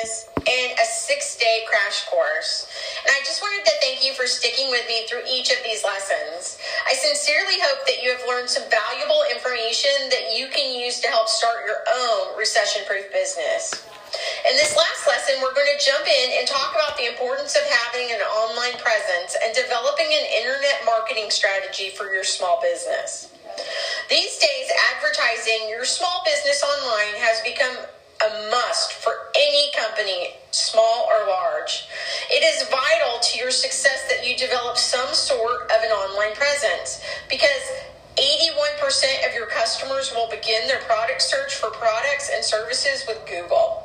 business in a six day crash course. And I just wanted to thank you for sticking with me through each of these lessons. I sincerely hope that you have learned some valuable information that you can use to help start your own recession proof business. In this last lesson, we're going to jump in and talk about the importance of having an online presence and developing an internet marketing strategy for your small business. These days, advertising your small business online has become a must for any company, small or large. It is vital to your success that you develop some sort of an online presence because 81% of your customers will begin their product search for products and services with Google.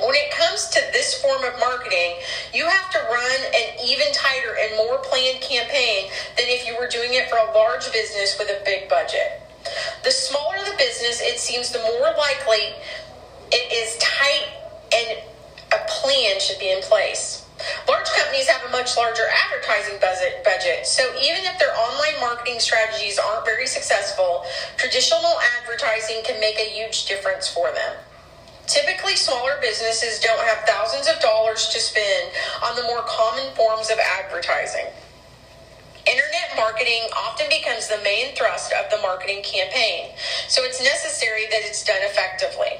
When it comes to this form of marketing, you have to run an even tighter and more planned campaign than if you were doing it for a large business with a big budget. The smaller the business, it seems the more likely it is tight and a plan should be in place. Large companies have a much larger advertising budget, so even if their online marketing strategies aren't very successful, traditional advertising can make a huge difference for them. Typically, smaller businesses don't have thousands of dollars to spend on the more common forms of advertising. Internet marketing often becomes the main thrust of the marketing campaign, so it's necessary that it's done effectively.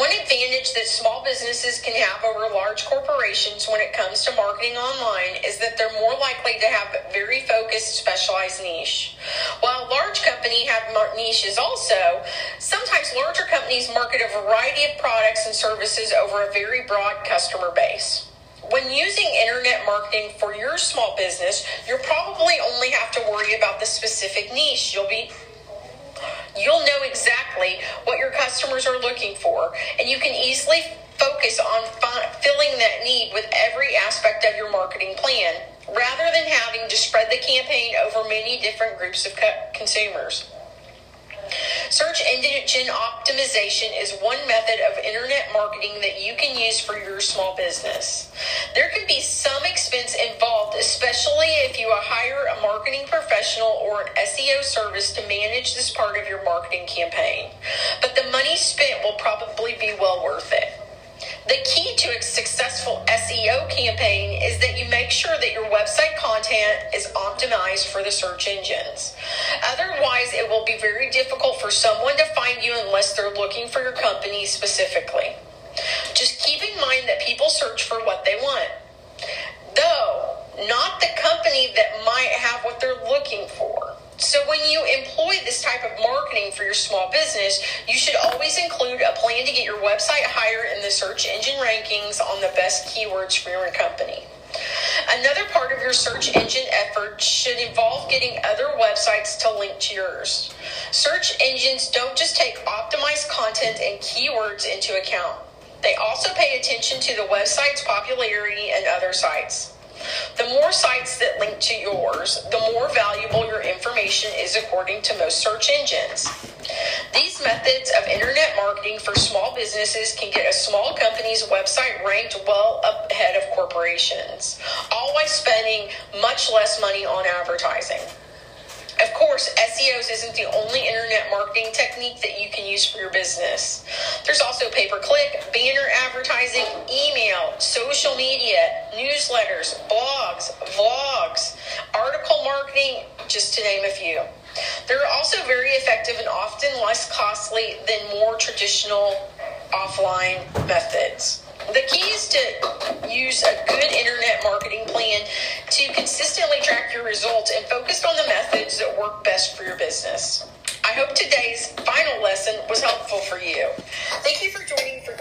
One advantage that small businesses can have over large corporations when it comes to marketing online is that they're more likely to have a very focused, specialized niche. While large companies have niches also, sometimes larger companies market a variety of products and services over a very broad customer base. When using internet marketing for your small business, you'll probably only have to worry about the specific niche you'll be you'll know exactly what your customers are looking for, and you can easily focus on fi- filling that need with every aspect of your marketing plan rather than having to spread the campaign over many different groups of co- consumers. Search engine optimization is one method of internet marketing that you can use for your small business. There can be some especially if you hire a marketing professional or an SEO service to manage this part of your marketing campaign. But the money spent will probably be well worth it. The key to a successful SEO campaign is that you make sure that your website content is optimized for the search engines. Otherwise, it will be very difficult for someone to find you unless they're looking for your company specifically. Just keep in mind that people search for what they want, though not the company that might have what they're looking for. So when you employ this type of marketing for your small business, you should always include a plan to get your website higher in the search engine rankings on the best keywords for your company. Another part of your search engine effort should involve getting other websites to link to yours. Search engines don't just take optimized content and keywords into account. They also pay attention to the website's popularity and other sites. The more sites that link to yours, the more valuable your information is according to most search engines. These methods of internet marketing for small businesses can get a small company's website ranked well ahead of corporations, all while spending much less money on advertising. Of course, SEOs isn't the only internet marketing technique that you can use for your business. There's also pay per click, banner advertising, email, social media, newsletters, blogs, vlogs, article marketing, just to name a few. They're also very effective and often less costly than more traditional offline methods. The key is to use a good internet marketing plan to consistently track your results and focus on the methods work best for your business. I hope today's final lesson was helpful for you. Thank you for joining for